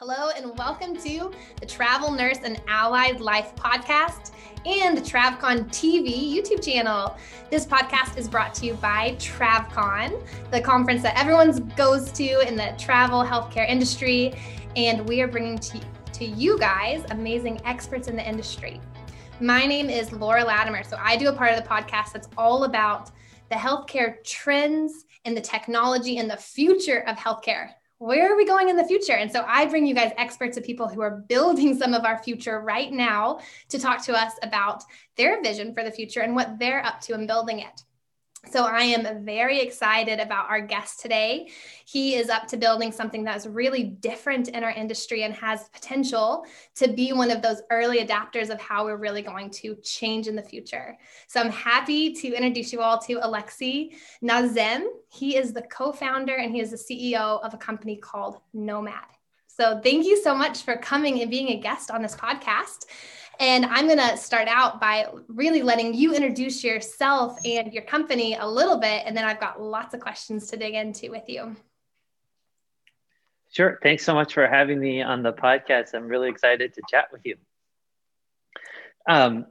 Hello, and welcome to the Travel Nurse and Allied Life podcast and the TravCon TV YouTube channel. This podcast is brought to you by TravCon, the conference that everyone goes to in the travel healthcare industry. And we are bringing to, to you guys amazing experts in the industry. My name is Laura Latimer. So I do a part of the podcast that's all about the healthcare trends and the technology and the future of healthcare where are we going in the future? And so I bring you guys experts of people who are building some of our future right now to talk to us about their vision for the future and what they're up to in building it. So I am very excited about our guest today. He is up to building something that's really different in our industry and has potential to be one of those early adapters of how we're really going to change in the future. So I'm happy to introduce you all to Alexi Nazem. He is the co-founder and he is the CEO of a company called Nomad. So thank you so much for coming and being a guest on this podcast. And I'm going to start out by really letting you introduce yourself and your company a little bit. And then I've got lots of questions to dig into with you. Sure. Thanks so much for having me on the podcast. I'm really excited to chat with you. Um,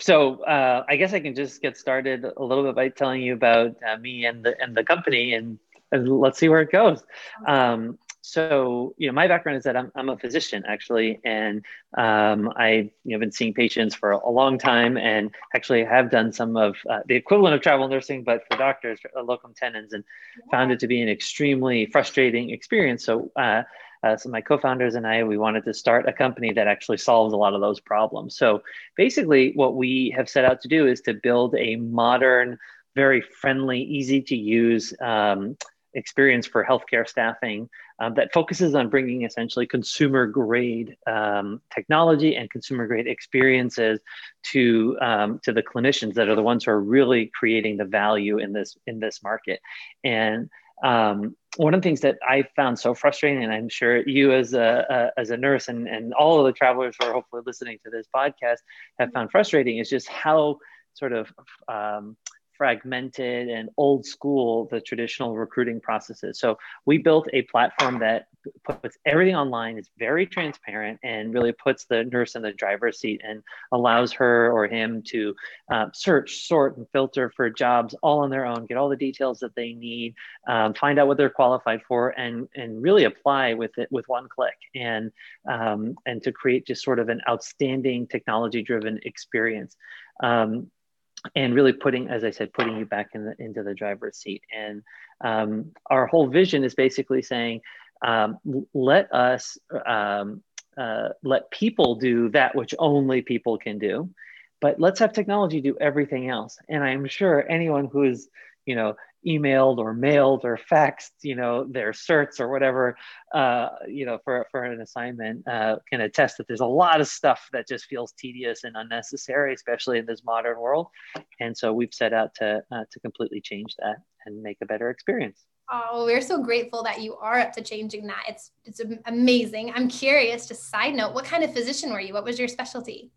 so uh, I guess I can just get started a little bit by telling you about uh, me and the and the company, and, and let's see where it goes. Um, so you know my background is that i'm, I'm a physician actually and um, i've you know, been seeing patients for a long time and actually have done some of uh, the equivalent of travel nursing but for doctors uh, locum tenens and found it to be an extremely frustrating experience so uh, uh, so my co-founders and I, we wanted to start a company that actually solves a lot of those problems. So basically, what we have set out to do is to build a modern, very friendly, easy to use um, experience for healthcare staffing um, that focuses on bringing essentially consumer grade um, technology and consumer grade experiences to um, to the clinicians that are the ones who are really creating the value in this in this market. And um, one of the things that I found so frustrating, and I'm sure you as a, a, as a nurse and, and all of the travelers who are hopefully listening to this podcast have found frustrating, is just how sort of um, fragmented and old school the traditional recruiting processes. So we built a platform that puts everything online, is very transparent, and really puts the nurse in the driver's seat and allows her or him to uh, search, sort, and filter for jobs all on their own, get all the details that they need, um, find out what they're qualified for, and and really apply with it with one click, and um, and to create just sort of an outstanding technology-driven experience. Um, and really putting, as I said, putting you back in the, into the driver's seat. And um, our whole vision is basically saying, um, let us um, uh, let people do that which only people can do, but let's have technology do everything else. And I'm sure anyone who is, you know, emailed or mailed or faxed, you know, their certs or whatever, uh, you know, for, for an assignment uh, can attest that there's a lot of stuff that just feels tedious and unnecessary, especially in this modern world. And so we've set out to, uh, to completely change that and make a better experience. Oh, we're so grateful that you are up to changing that. It's it's amazing. I'm curious. Just side note, what kind of physician were you? What was your specialty?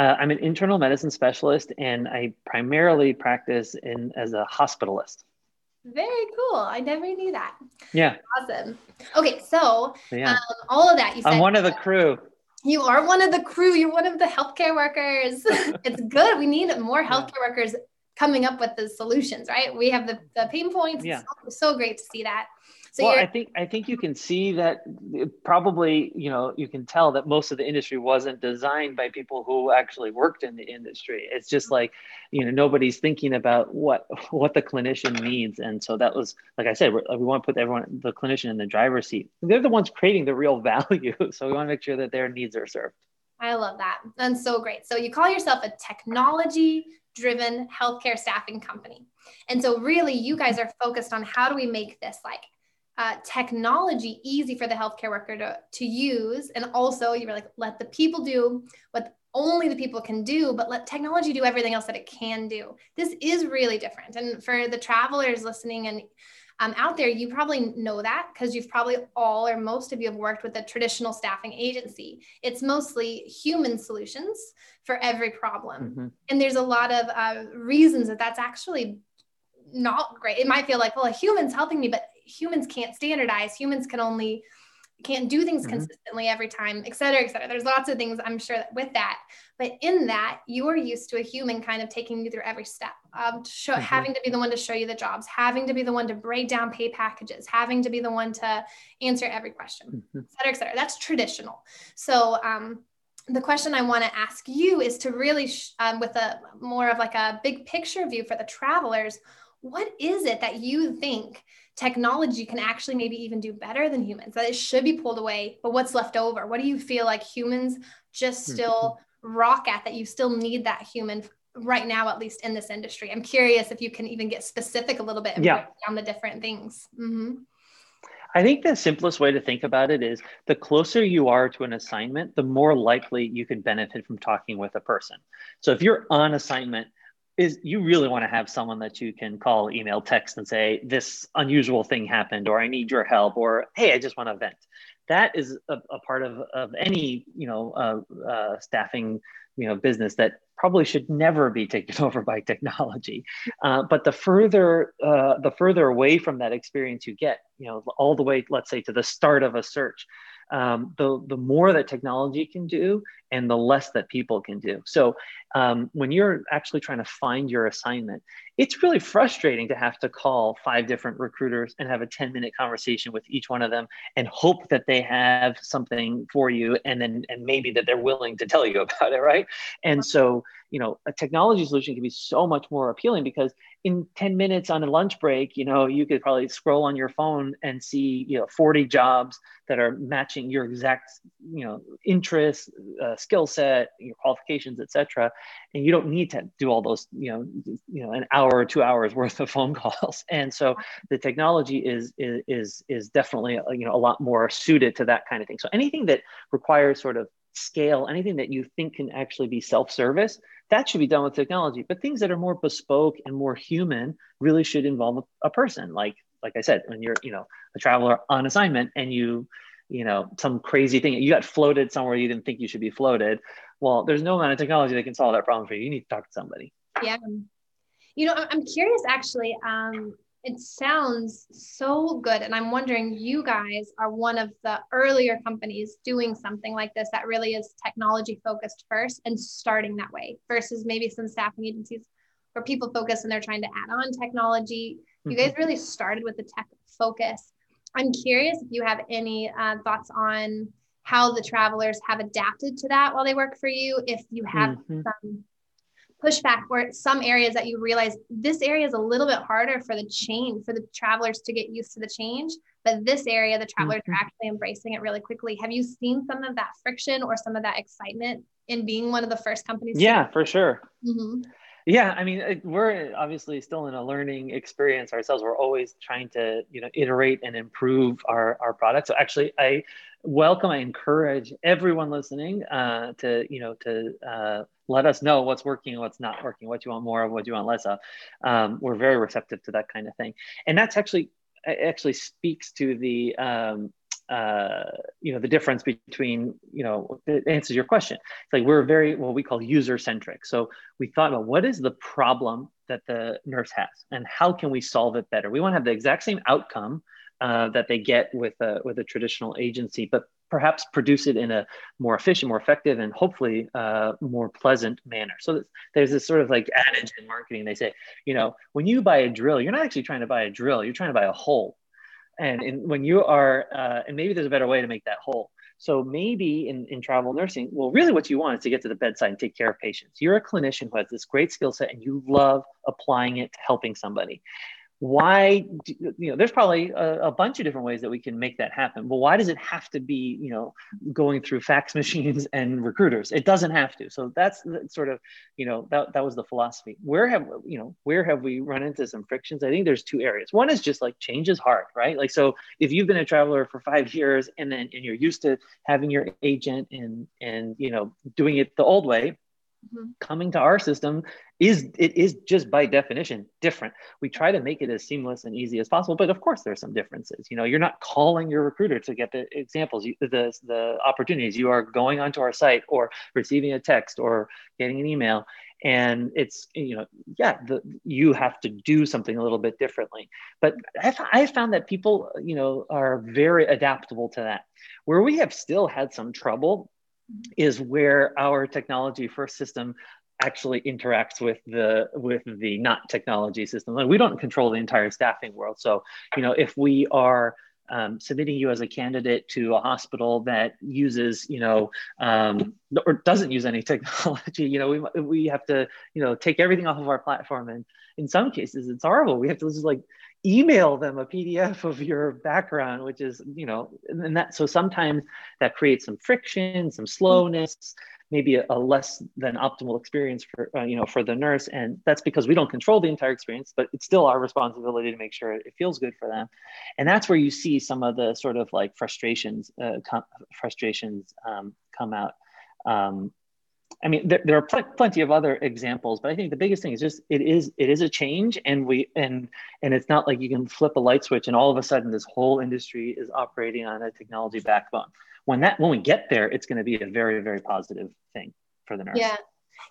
Uh, I'm an internal medicine specialist, and I primarily practice in as a hospitalist. Very cool. I never knew that. Yeah. Awesome. Okay, so yeah. Um, all of that you said. I'm one of the crew. You are one of the crew. You're one of the healthcare workers. it's good. We need more healthcare workers coming up with the solutions, right? We have the, the pain points. Yeah. So, so great to see that. So well, I think I think you can see that probably you know you can tell that most of the industry wasn't designed by people who actually worked in the industry. It's just mm-hmm. like you know nobody's thinking about what what the clinician needs, and so that was like I said, we want to put everyone the clinician in the driver's seat. They're the ones creating the real value, so we want to make sure that their needs are served. I love that. That's so great. So you call yourself a technology driven healthcare staffing company. And so really you guys are focused on how do we make this like uh, technology easy for the healthcare worker to, to use. And also, you were like, let the people do what only the people can do, but let technology do everything else that it can do. This is really different. And for the travelers listening and um, out there, you probably know that because you've probably all or most of you have worked with a traditional staffing agency. It's mostly human solutions for every problem. Mm-hmm. And there's a lot of uh, reasons that that's actually not great. It might feel like, well, a human's helping me, but humans can't standardize. Humans can only can't do things mm-hmm. consistently every time, et cetera, et cetera. There's lots of things I'm sure with that. But in that, you're used to a human kind of taking you through every step, um, show, mm-hmm. having to be the one to show you the jobs, having to be the one to break down pay packages, having to be the one to answer every question, mm-hmm. et cetera, et cetera. That's traditional. So um, the question I want to ask you is to really, sh- um, with a more of like a big picture view for the travelers, what is it that you think technology can actually maybe even do better than humans that it should be pulled away but what's left over what do you feel like humans just hmm. still rock at that you still need that human right now at least in this industry i'm curious if you can even get specific a little bit and yeah. break down the different things mm-hmm. I think the simplest way to think about it is the closer you are to an assignment, the more likely you can benefit from talking with a person. So if you're on assignment, is you really want to have someone that you can call, email, text, and say, this unusual thing happened, or I need your help, or hey, I just want to vent. That is a, a part of, of any you know uh, uh, staffing you know business that probably should never be taken over by technology. Uh, but the further uh, the further away from that experience you get, you know, all the way, let's say, to the start of a search, um, the, the more that technology can do and the less that people can do. So um, when you're actually trying to find your assignment, it's really frustrating to have to call five different recruiters and have a 10 minute conversation with each one of them and hope that they have something for you and then and maybe that they're willing to tell you about it, right? And so, you know, a technology solution can be so much more appealing because in 10 minutes on a lunch break, you know, you could probably scroll on your phone and see, you know, 40 jobs that are matching your exact, you know, interests, uh, skill set, your qualifications, etc. And you don't need to do all those, you know, you know, an hour or two hours worth of phone calls. And so the technology is is is definitely, uh, you know, a lot more suited to that kind of thing. So anything that requires sort of scale, anything that you think can actually be self-service, that should be done with technology. But things that are more bespoke and more human really should involve a, person. Like like I said, when you're you know a traveler on assignment and you you know some crazy thing you got floated somewhere you didn't think you should be floated. Well, there's no amount of technology that can solve that problem for you. You need to talk to somebody. Yeah. You know, I'm curious actually. Um, it sounds so good. And I'm wondering, you guys are one of the earlier companies doing something like this that really is technology focused first and starting that way versus maybe some staffing agencies where people focus and they're trying to add on technology. You guys mm-hmm. really started with the tech focus. I'm curious if you have any uh, thoughts on how the travelers have adapted to that while they work for you. If you have mm-hmm. some pushback or some areas that you realize this area is a little bit harder for the change for the travelers to get used to the change but this area the travelers mm-hmm. are actually embracing it really quickly have you seen some of that friction or some of that excitement in being one of the first companies yeah for sure mm-hmm. yeah i mean we're obviously still in a learning experience ourselves we're always trying to you know iterate and improve our our products so actually i welcome i encourage everyone listening uh, to you know to uh, let us know what's working and what's not working, what you want more of, what you want less of. Um, we're very receptive to that kind of thing. And that's actually actually speaks to the um, uh, you know the difference between you know it answers your question. It's like we're very what we call user centric so we thought about what is the problem that the nurse has and how can we solve it better? We want to have the exact same outcome uh, that they get with a with a traditional agency but perhaps produce it in a more efficient, more effective, and hopefully uh, more pleasant manner. So there's this sort of like adage in marketing. They say, you know, when you buy a drill, you're not actually trying to buy a drill, you're trying to buy a hole. And in, when you are, uh, and maybe there's a better way to make that hole. So maybe in, in travel nursing, well, really what you want is to get to the bedside and take care of patients. You're a clinician who has this great skill set and you love applying it to helping somebody why do, you know there's probably a, a, bunch of different ways that we can make that happen but why does it have to be you know going through fax machines and recruiters? It doesn't have to. So that's sort of you know that, that was the philosophy. Where have you know where have we run into some frictions? I think there's two areas. One is just like change is hard right? Like so if you've been a traveler for five years and then and you're used to having your agent and and you know doing it the old way mm-hmm. coming to our system is it is just by definition different. We try to make it as seamless and easy as possible but of course there's some differences. You know you're not calling your recruiter to get the examples the, the opportunities. You are going onto our site or receiving a text or getting an email. And it's you know yeah the, you have to do something a little bit differently. But I've, I've found that people you know are very adaptable to that. Where we have still had some trouble is where our technology first system actually interacts with the with the not technology system and we don't control the entire staffing world so you know if we are um, submitting you as a candidate to a hospital that uses, you know, um, or doesn't use any technology, you know, we, we have to, you know, take everything off of our platform. And in some cases, it's horrible. We have to just like email them a PDF of your background, which is, you know, and that, so sometimes that creates some friction, some slowness, maybe a, a less than optimal experience for uh, you know for the nurse. And that's because we don't control the entire experience but it's still our responsibility to make sure it feels good for them. And that's where you see some of the sort of like frustrations uh, com- frustrations um, come out. Um, I mean, there, there are pl- plenty of other examples, but I think the biggest thing is just it is it is a change, and we and and it's not like you can flip a light switch and all of a sudden this whole industry is operating on a technology backbone when that when we get there, it's going to be a very very positive thing for the nurse. Yeah.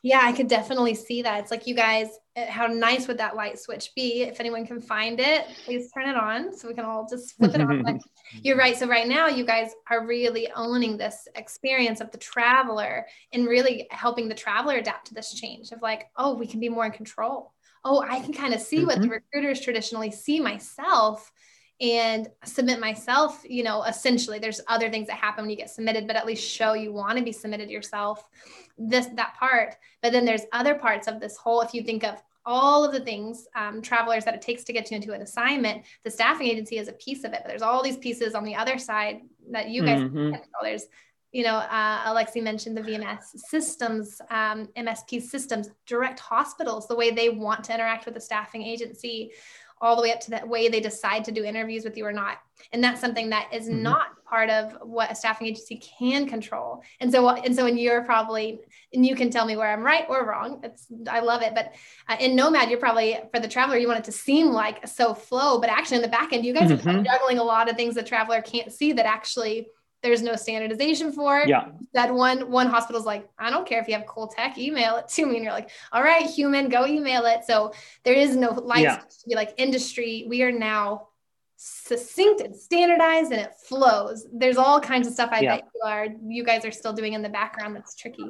Yeah, I could definitely see that. It's like you guys, eh, how nice would that light switch be? If anyone can find it, please turn it on so we can all just flip it on. But you're right. So right now, you guys are really owning this experience of the traveler and really helping the traveler adapt to this change of like, oh, we can be more in control. Oh, I can kind of see mm-hmm. what the mm-hmm. recruiters traditionally see myself and submit myself you know essentially there's other things that happen when you get submitted but at least show you want to be submitted yourself this that part but then there's other parts of this whole if you think of all of the things um, travelers that it takes to get you into an assignment the staffing agency is a piece of it but there's all these pieces on the other side that you guys mm-hmm. there's you know uh, alexi mentioned the vms systems um, msp systems direct hospitals the way they want to interact with the staffing agency all the way up to that way they decide to do interviews with you or not. And that's something that is mm-hmm. not part of what a staffing agency can control. And so, and so, when you're probably, and you can tell me where I'm right or wrong. It's, I love it. But uh, in Nomad, you're probably for the traveler, you want it to seem like so flow, but actually in the back end, you guys mm-hmm. are juggling a lot of things the traveler can't see that actually there's no standardization for Yeah. That one one hospital's like, I don't care if you have cool tech, email it to me. And you're like, all right, human, go email it. So there is no license yeah. to be like industry. We are now succinct and standardized and it flows. There's all kinds of stuff I yeah. bet you are you guys are still doing in the background that's tricky.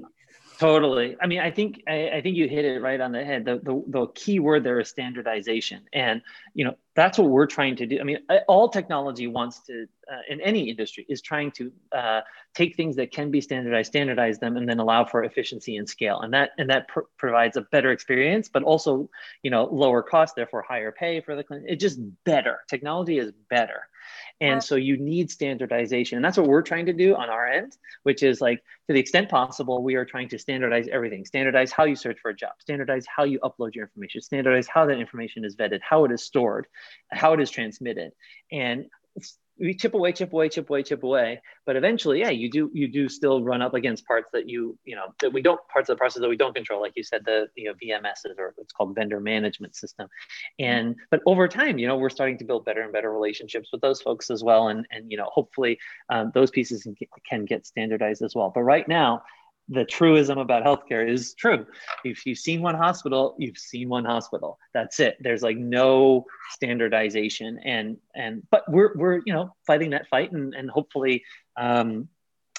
Totally. I mean, I think I, I, think you hit it right on the head. The, the the key word there is standardization, and you know that's what we're trying to do. I mean, all technology wants to, uh, in any industry, is trying to uh, take things that can be standardized, standardize them, and then allow for efficiency and scale, and that and that pr- provides a better experience, but also you know lower cost, therefore higher pay for the client. It's just better. Technology is better. And so you need standardization. And that's what we're trying to do on our end, which is like to the extent possible, we are trying to standardize everything, standardize how you search for a job, standardize how you upload your information, standardize how that information is vetted, how it is stored, how it is transmitted. And we chip away, chip away, chip away, chip away. But eventually, yeah, you do you do still run up against parts that you you know that we don't parts of the process that we don't control, like you said, the you know VMSs or what's called vendor management system. And but over time, you know, we're starting to build better and better relationships with those folks as well, and and you know, hopefully um, those pieces can get standardized as well. But right now, the truism about healthcare is true. If you've seen one hospital, you've seen one hospital. That's it. There's like no standardization, and and but we're we're you know fighting that fight, and and hopefully. Um,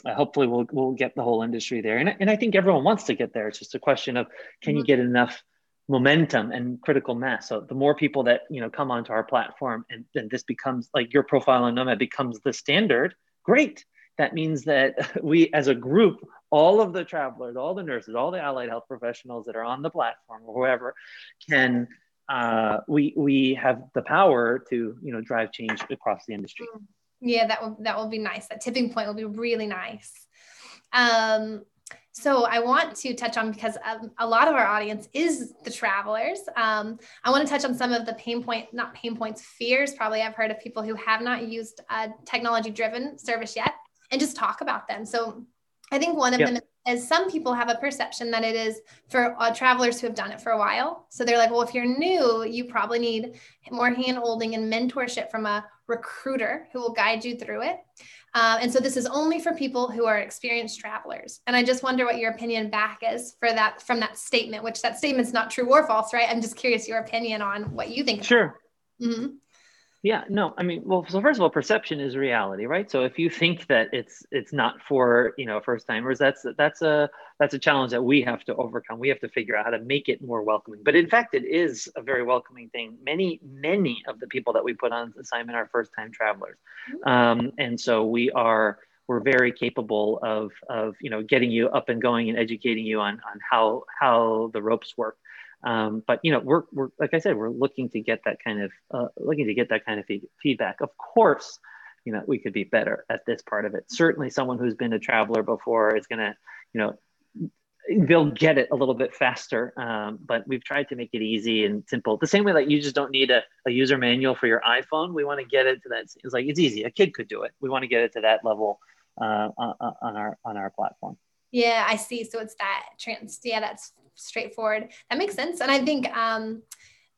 uh, hopefully we'll, we'll get the whole industry there and, and i think everyone wants to get there it's just a question of can you mm-hmm. get enough momentum and critical mass. So the more people that you know come onto our platform and then this becomes like your profile on Nomad becomes the standard, great. That means that we as a group all of the travelers, all the nurses, all the allied health professionals that are on the platform or whoever can uh, we we have the power to you know drive change across the industry. Yeah, that will that will be nice. That tipping point will be really nice. Um, so I want to touch on because um, a lot of our audience is the travelers. Um, I want to touch on some of the pain point, not pain points, fears. Probably I've heard of people who have not used a technology driven service yet, and just talk about them. So I think one of them is some people have a perception that it is for uh, travelers who have done it for a while. So they're like, well, if you're new, you probably need more hand holding and mentorship from a recruiter who will guide you through it. Um, and so this is only for people who are experienced travelers. And I just wonder what your opinion back is for that from that statement, which that statement's not true or false, right? I'm just curious your opinion on what you think. Sure. Mm-hmm. Yeah, no, I mean, well, so first of all, perception is reality, right? So if you think that it's it's not for you know first timers, that's that's a that's a challenge that we have to overcome. We have to figure out how to make it more welcoming. But in fact, it is a very welcoming thing. Many many of the people that we put on assignment are first time travelers, um, and so we are we're very capable of of you know getting you up and going and educating you on on how how the ropes work. Um, but you know, we're, we're like I said, we're looking to get that kind of uh, looking to get that kind of feed, feedback. Of course, you know, we could be better at this part of it. Certainly, someone who's been a traveler before is going to, you know, they'll get it a little bit faster. Um, but we've tried to make it easy and simple. The same way that you just don't need a, a user manual for your iPhone. We want to get it to that. It's like it's easy. A kid could do it. We want to get it to that level uh, on, on our on our platform. Yeah, I see. So it's that trans. Yeah, that's straightforward. That makes sense. And I think um,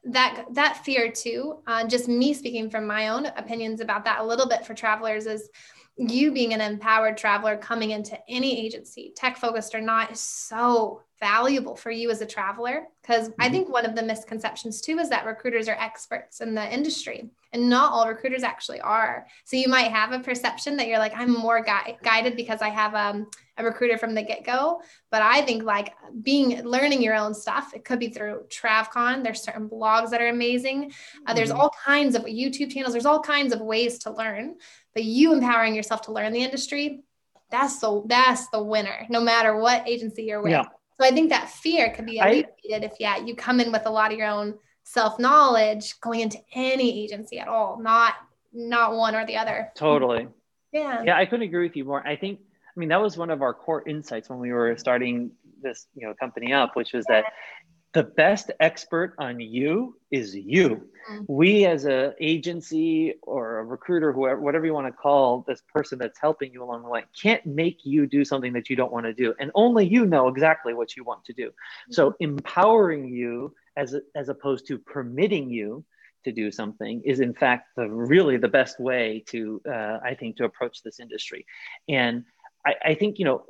that that fear too, uh, just me speaking from my own opinions about that a little bit for travelers is you being an empowered traveler coming into any agency, tech focused or not, is so valuable for you as a traveler. Because mm-hmm. I think one of the misconceptions too is that recruiters are experts in the industry, and not all recruiters actually are. So you might have a perception that you're like, I'm more gui- guided because I have um, a recruiter from the get go. But I think like being learning your own stuff, it could be through TravCon. There's certain blogs that are amazing. Uh, there's mm-hmm. all kinds of YouTube channels. There's all kinds of ways to learn but you empowering yourself to learn the industry that's the that's the winner no matter what agency you're with yeah. so i think that fear could be alleviated I, if yeah you come in with a lot of your own self knowledge going into any agency at all not not one or the other totally yeah yeah i couldn't agree with you more i think i mean that was one of our core insights when we were starting this you know company up which was that the best expert on you is you. Mm-hmm. We as a agency or a recruiter, whoever, whatever you want to call this person that's helping you along the way, can't make you do something that you don't want to do, and only you know exactly what you want to do. Mm-hmm. So empowering you as as opposed to permitting you to do something is in fact the really the best way to uh, I think to approach this industry, and I, I think you know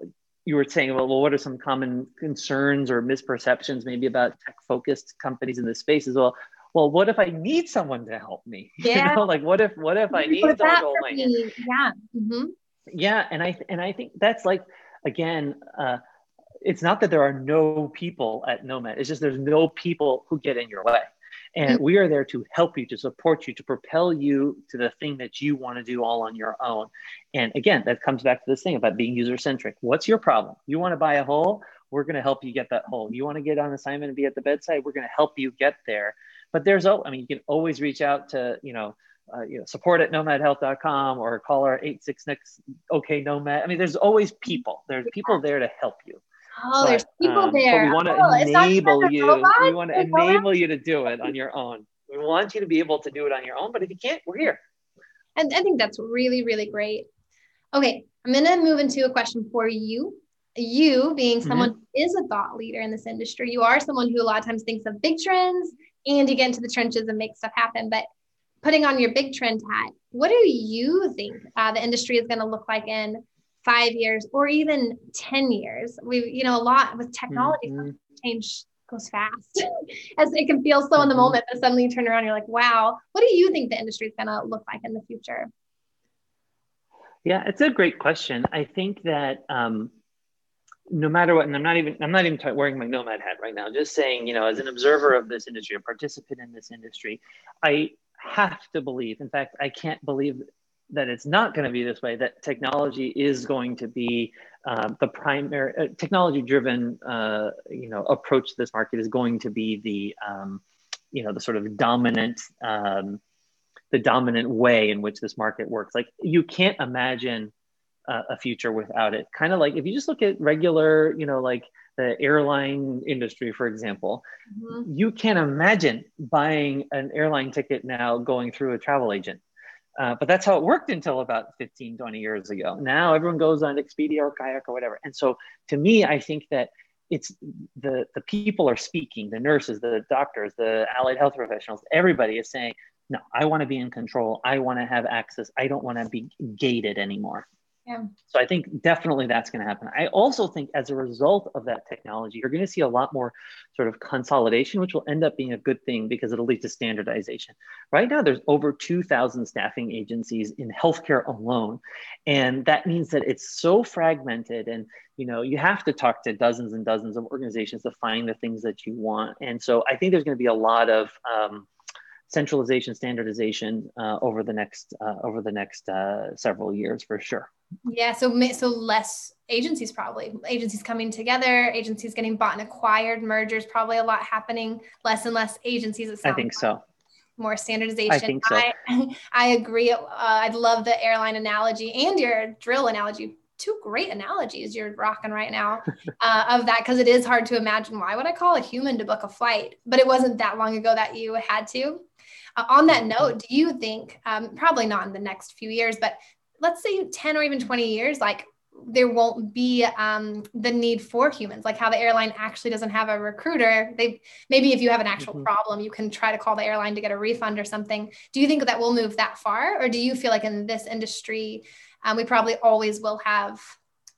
you were saying, well, well, what are some common concerns or misperceptions maybe about tech focused companies in this space as well? Well, what if I need someone to help me? Yeah. You know, like what if what if I need someone to hold my hand? Yeah. Mm-hmm. Yeah, and I and I think that's like again, uh, it's not that there are no people at Nomad. It's just there's no people who get in your way. And mm-hmm. we are there to help you, to support you, to propel you to the thing that you want to do all on your own. And again, that comes back to this thing about being user centric. What's your problem? You want to buy a hole? We're going to help you get that hole. You want to get on assignment and be at the bedside? We're going to help you get there. But there's, oh, I mean, you can always reach out to, you know, uh, you know, support at nomadhealth.com or call our 866 OK Nomad. I mean, there's always people. There's people there to help you. Oh, but, there's people um, there. But we want to oh, enable you. We want to enable you to do it on your own. We want you to be able to do it on your own. But if you can't, we're here. And I think that's really, really great. Okay, I'm going to move into a question for you. You, being mm-hmm. someone mm-hmm. who is a thought leader in this industry, you are someone who a lot of times thinks of big trends and you get into the trenches and make stuff happen. But putting on your big trend hat, what do you think uh, the industry is going to look like in five years or even 10 years. We've, you know, a lot with technology, mm-hmm. change goes fast as it can feel slow mm-hmm. in the mm-hmm. moment, but suddenly you turn around, you're like, wow, what do you think the industry is going to look like in the future? Yeah, it's a great question. I think that um, no matter what, and I'm not even I'm not even t- wearing my nomad hat right now. Just saying, you know, as an observer of this industry, a participant in this industry, I have to believe. In fact, I can't believe that it's not going to be this way, that technology is going to be uh, the primary uh, technology driven, uh, you know, approach to this market is going to be the, um, you know, the sort of dominant, um, the dominant way in which this market works. Like you can't imagine uh, a future without it. Kind of like if you just look at regular, you know, like the airline industry, for example, mm-hmm. you can't imagine buying an airline ticket now going through a travel agent uh, but that's how it worked until about 15, 20 years ago. Now everyone goes on Expedia or Kayak or whatever. And so to me, I think that it's the, the people are speaking, the nurses, the doctors, the allied health professionals, everybody is saying, no, I want to be in control. I want to have access. I don't want to be gated anymore. So I think definitely that's going to happen. I also think as a result of that technology, you're going to see a lot more sort of consolidation, which will end up being a good thing because it'll lead to standardization. Right now, there's over 2,000 staffing agencies in healthcare alone, and that means that it's so fragmented, and you know you have to talk to dozens and dozens of organizations to find the things that you want. And so I think there's going to be a lot of um, centralization, standardization uh, over the next uh, over the next uh, several years for sure. Yeah, so so less agencies probably agencies coming together, agencies getting bought and acquired, mergers probably a lot happening. Less and less agencies. I think so. More standardization. I think so. I, I agree. Uh, I love the airline analogy and your drill analogy two great analogies you're rocking right now uh, of that because it is hard to imagine why would I call a human to book a flight, but it wasn't that long ago that you had to. Uh, on that note, do you think, um, probably not in the next few years, but let's say 10 or even 20 years, like there won't be um, the need for humans, like how the airline actually doesn't have a recruiter. They maybe if you have an actual mm-hmm. problem, you can try to call the airline to get a refund or something. Do you think that will move that far, or do you feel like in this industry, um, we probably always will have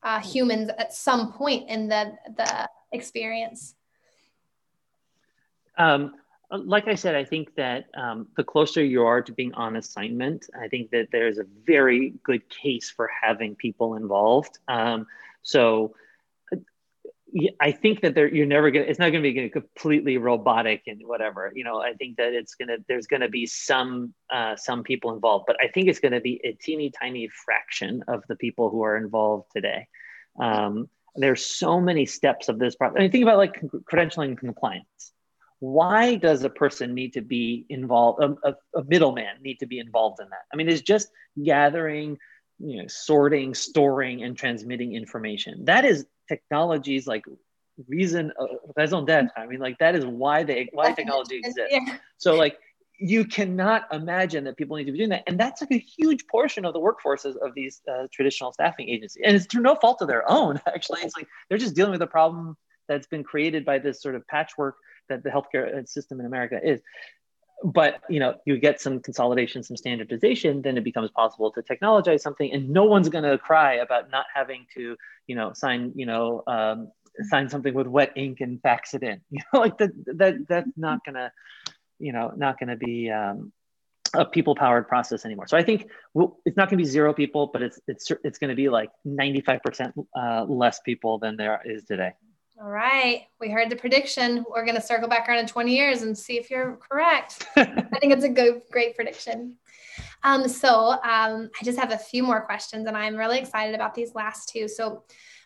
uh, humans at some point in the the experience? Um, like I said, I think that um, the closer you are to being on assignment, I think that there's a very good case for having people involved. Um, so I think that there, you're never gonna. It's not gonna be completely robotic and whatever. You know, I think that it's gonna. There's gonna be some uh, some people involved, but I think it's gonna be a teeny tiny fraction of the people who are involved today. Um, there's so many steps of this process. I mean, think about like credentialing and compliance why does a person need to be involved a, a, a, middleman need to be involved in that? I mean it's just gathering you know sorting storing and transmitting information. That is technologies like reason uh, raison d'etre i mean like that is why they why technology exists. yeah. so like you cannot imagine that people need to be doing that. And that's like a huge portion of the workforces of these uh, traditional staffing agencies. And it's through no fault of their own actually. It's like they're just dealing with a problem that's been created by this sort of patchwork that the healthcare system in America is. But you know, you get some consolidation, some standardization, then it becomes possible to technologize something, and no one's going to cry about not having to, you know, sign, you know, um, sign something with wet ink and fax it in. You know, like that, that that's not going to, you know, not going to be um, a people powered process anymore. So I think it's not going to be zero people, but it's it's it's going to be like 95% uh, less people than there is today. All right. We heard the prediction. We're going to circle back around in 20 years and see if you're correct. I think it's a good, great prediction. Um, so um, I just have a few more questions, and I'm really excited about these last two. So,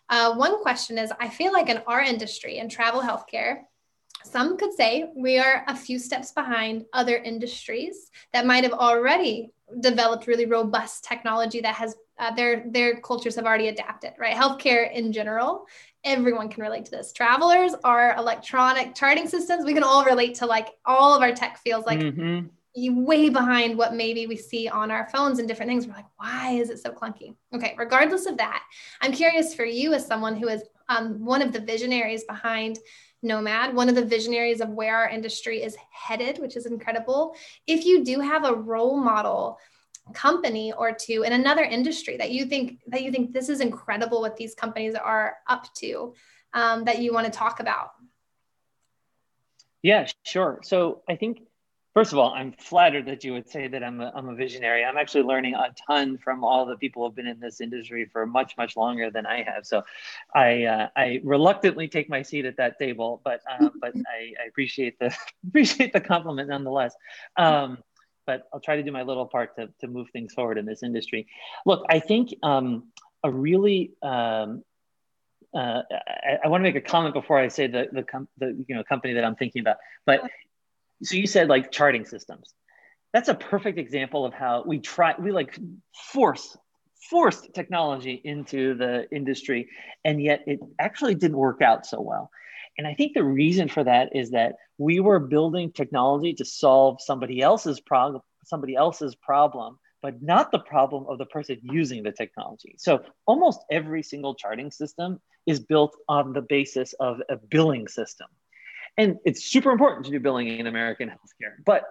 uh, one question is I feel like in our industry, in travel healthcare, some could say we are a few steps behind other industries that might have already developed really robust technology that has uh, their their cultures have already adapted right healthcare in general everyone can relate to this. Travelers are electronic charting systems. We can all relate to like all of our tech feels like mm-hmm. way behind what maybe we see on our phones and different things. We're like, why is it so clunky? Okay, regardless of that, I'm curious for you as someone who is um, one of the visionaries behind Nomad, one of the visionaries of where our industry is headed, which is incredible. If you do have a role model company or two in another industry that you think that you think this is incredible what these companies are up to um, that you want to talk about? Yeah sure. So i think first of all i'm flattered that you would say that i'm a, I'm a visionary. I'm actually learning a ton from all the people who have been in this industry for much much longer than i have. So i uh, i reluctantly take my seat at that table but uh, but I, I, appreciate the appreciate the compliment nonetheless. Um, but I'll try to do my little part to, to move things forward in this industry. Look, I think um, a really um, uh, I, I want to make a comment before I say the the, com- the you know company that I'm thinking about. But so you said like charting systems. That's a perfect example of how we try we like force forced technology into the industry, and yet it actually didn't work out so well. And I think the reason for that is that we were building technology to solve somebody else's problem, somebody else's problem, but not the problem of the person using the technology. So almost every single charting system is built on the basis of a billing system. And it's super important to do billing in American healthcare. But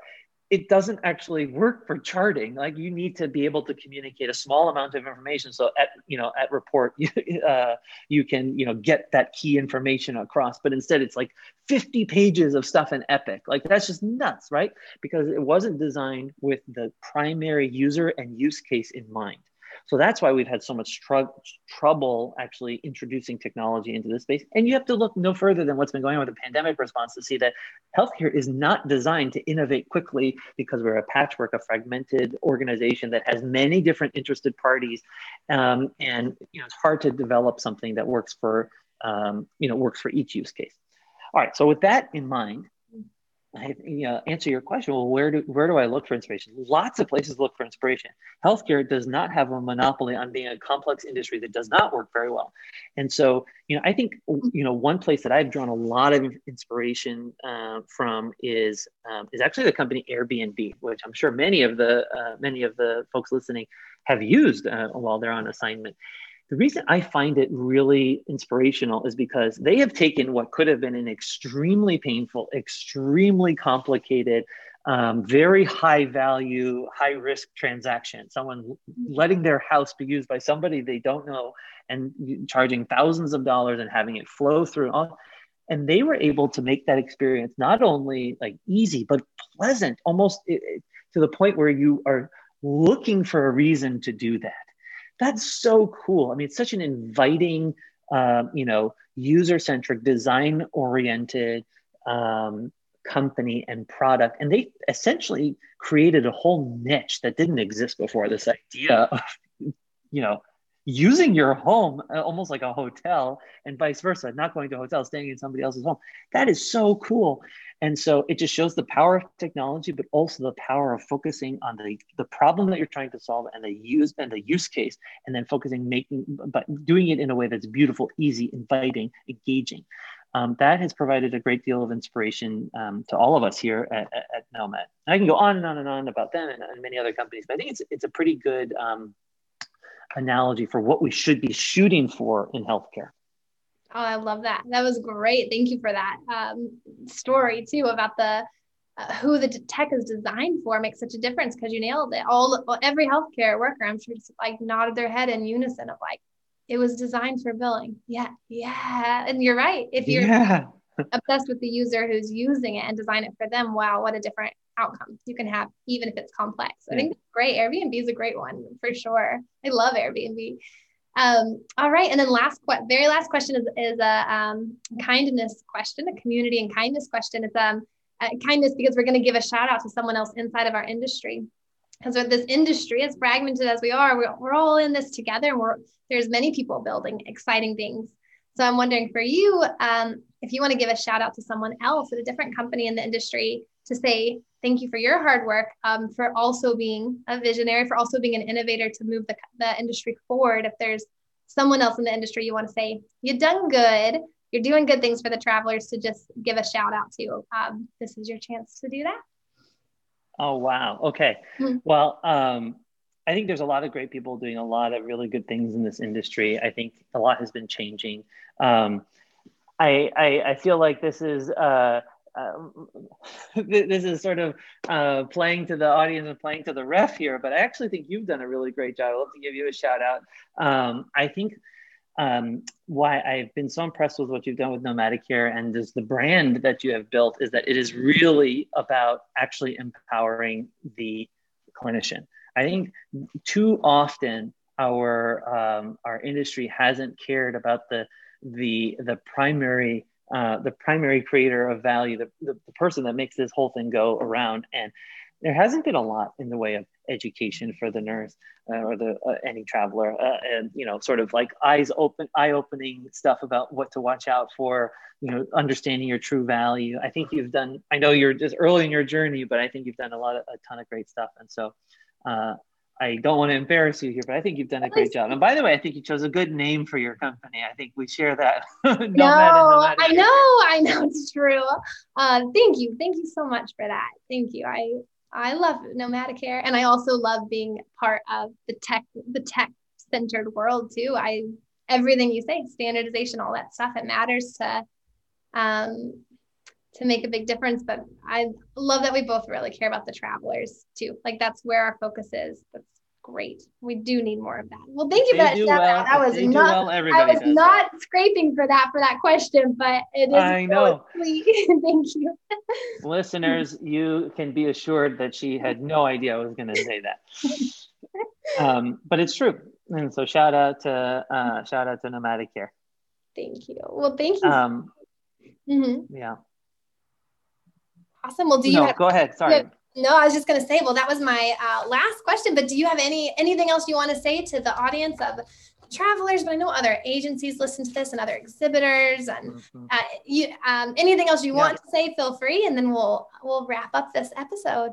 it doesn't actually work for charting. Like you need to be able to communicate a small amount of information. So at you know at report you, uh, you can you know get that key information across. But instead it's like 50 pages of stuff in Epic. Like that's just nuts right? Because it wasn't designed with the primary user and use case in mind so that's why we've had so much tr- trouble actually introducing technology into this space. And you have to look no further than what's been going on with the pandemic response to see that healthcare is not designed to innovate quickly because we're a patchwork, a fragmented organization that has many different interested parties, um, and you know it's hard to develop something that works for um, you know works for each use case. All right. So with that in mind, I you know, answer your question. Well, where do where do I look for inspiration? Lots of places look for inspiration. Healthcare does not have a monopoly on being a complex industry that does not work very well, and so you know I think you know one place that I've drawn a lot of inspiration uh, from is um, is actually the company Airbnb, which I'm sure many of the uh, many of the folks listening have used uh, while they're on assignment. The reason I find it really inspirational is because they have taken what could have been an extremely painful, extremely complicated, um, very high value, high risk transaction, someone letting their house be used by somebody they don't know and charging thousands of dollars and having it flow through. And they were able to make that experience not only like easy, but pleasant, almost to the point where you are looking for a reason to do that that's so cool. I mean, it's such an inviting, um, you know, user centric, design oriented um, company and product. And they essentially created a whole niche that didn't exist before this idea of, you know, using your home uh, almost like a hotel and vice versa, not going to a hotel, staying in somebody else's home. That is so cool. And so it just shows the power of technology, but also the power of focusing on the, the problem that you're trying to solve and the use and the use case, and then focusing, making, but doing it in a way that's beautiful, easy, inviting, engaging. Um, that has provided a great deal of inspiration um, to all of us here at, at, at Nomad. I can go on and on and on about them and, and, many other companies, but I think it's, it's a pretty good um, analogy for what we should be shooting for in healthcare. Oh, I love that. That was great. Thank you for that um, story too about the uh, who the tech is designed for makes such a difference because you nailed it. All every healthcare worker, I'm sure, just like nodded their head in unison of like, it was designed for billing. Yeah, yeah, and you're right. If you're yeah. obsessed with the user who's using it and design it for them, wow, what a different outcomes you can have, even if it's complex. I think great. Airbnb is a great one for sure. I love Airbnb. Um, all right, and then last, very last question is, is a um, kindness question, a community and kindness question. It's um, kindness because we're going to give a shout out to someone else inside of our industry. Because with this industry, as fragmented as we are, we're, we're all in this together. And we're, there's many people building exciting things. So I'm wondering for you, um, if you want to give a shout out to someone else at a different company in the industry to say thank you for your hard work, um, for also being a visionary, for also being an innovator to move the, the industry forward. If there's someone else in the industry you want to say, you've done good, you're doing good things for the travelers to just give a shout out to, um, this is your chance to do that. Oh, wow. Okay. Mm-hmm. Well, um, I think there's a lot of great people doing a lot of really good things in this industry. I think a lot has been changing. Um, I, I, I feel like this is uh, uh, this is sort of uh, playing to the audience and playing to the ref here, but I actually think you've done a really great job. I'd love to give you a shout out. Um, I think um, why I've been so impressed with what you've done with Nomadicare and just the brand that you have built is that it is really about actually empowering the clinician. I think too often our um, our industry hasn't cared about the the the primary uh, the primary creator of value, the, the, the, person that makes this whole thing go around. And there hasn't been a lot in the way of education for the nurse uh, or the uh, any traveler, uh, and you know, sort of like eyes open, eye opening stuff about what to watch out for. You know, understanding your true value. I think you've done. I know you're just early in your journey, but I think you've done a lot of a ton of great stuff. And so, uh, I don't want to embarrass you here, but I think you've done a great job. And by the way, I think you chose a good name for your company. I think we share that. no, no I know, I know it's true. Uh, thank you, thank you so much for that. Thank you. I I love Nomadicare, and I also love being part of the tech the tech centered world too. I everything you say, standardization, all that stuff, it matters to um, to make a big difference. But I love that we both really care about the travelers too. Like that's where our focus is. That's great. We do need more of that. Well, thank you for that. Well, I was not, well, I was not scraping for that for that question, but it is I know. thank you. Listeners, you can be assured that she had no idea I was going to say that. um, but it's true. And so shout out to uh, shout out to Nomadicare. Thank you. Well, thank you. Um, mm-hmm. Yeah. Awesome. Well, do you no, have, go ahead? Sorry. No, I was just going to say, well, that was my uh, last question. But do you have any anything else you want to say to the audience of travelers? But I know other agencies listen to this and other exhibitors, and mm-hmm. uh, you um, anything else you yeah. want to say? Feel free, and then we'll we'll wrap up this episode.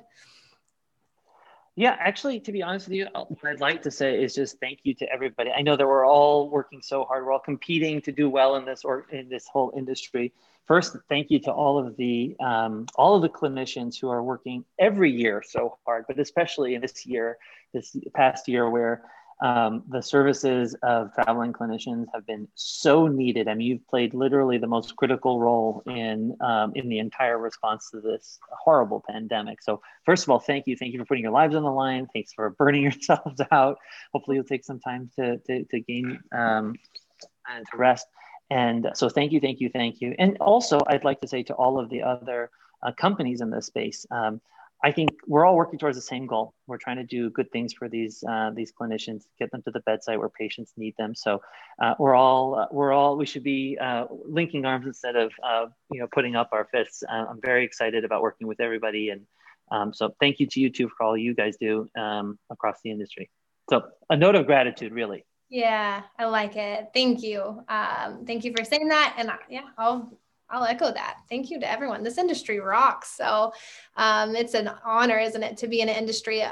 Yeah, actually, to be honest with you, what I'd like to say is just thank you to everybody. I know that we're all working so hard. We're all competing to do well in this or in this whole industry. First, thank you to all of the um, all of the clinicians who are working every year so hard, but especially in this year, this past year, where um, the services of traveling clinicians have been so needed. I mean, you've played literally the most critical role in um, in the entire response to this horrible pandemic. So, first of all, thank you, thank you for putting your lives on the line. Thanks for burning yourselves out. Hopefully, you'll take some time to to, to gain um, and to rest. And so, thank you, thank you, thank you. And also, I'd like to say to all of the other uh, companies in this space. Um, I think we're all working towards the same goal. We're trying to do good things for these uh, these clinicians, get them to the bedside where patients need them. So uh, we're all uh, we're all we should be uh, linking arms instead of uh, you know putting up our fists. I'm very excited about working with everybody, and um, so thank you to you too for all you guys do um, across the industry. So a note of gratitude, really. Yeah, I like it. Thank you. Um, thank you for saying that, and yeah, I'll I'll echo that. Thank you to everyone. This industry rocks. So um, it's an honor, isn't it, to be in an industry uh,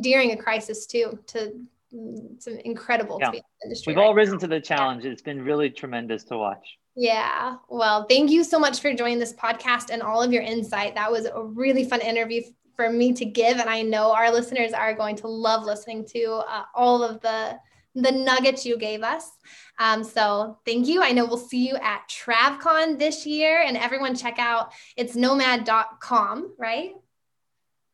during a crisis too. To it's incredible yeah. to be in the industry. We've right all risen now. to the challenge. It's been really tremendous to watch. Yeah. Well, thank you so much for joining this podcast and all of your insight. That was a really fun interview for me to give, and I know our listeners are going to love listening to uh, all of the the nuggets you gave us. Um, so thank you. I know we'll see you at TravCon this year, and everyone check out it's nomad.com, right?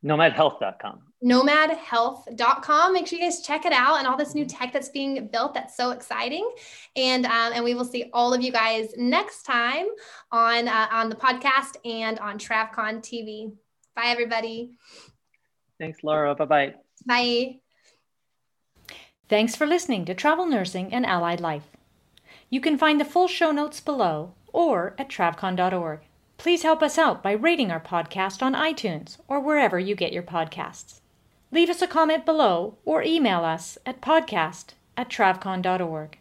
Nomadhealth.com. Nomadhealth.com. Make sure you guys check it out and all this new tech that's being built. That's so exciting. And um, and we will see all of you guys next time on uh, on the podcast and on TravCon TV. Bye, everybody. Thanks, Laura. Bye-bye. Bye. Thanks for listening to Travel Nursing and Allied Life. You can find the full show notes below or at travcon.org. Please help us out by rating our podcast on iTunes or wherever you get your podcasts. Leave us a comment below or email us at podcast at travcon.org.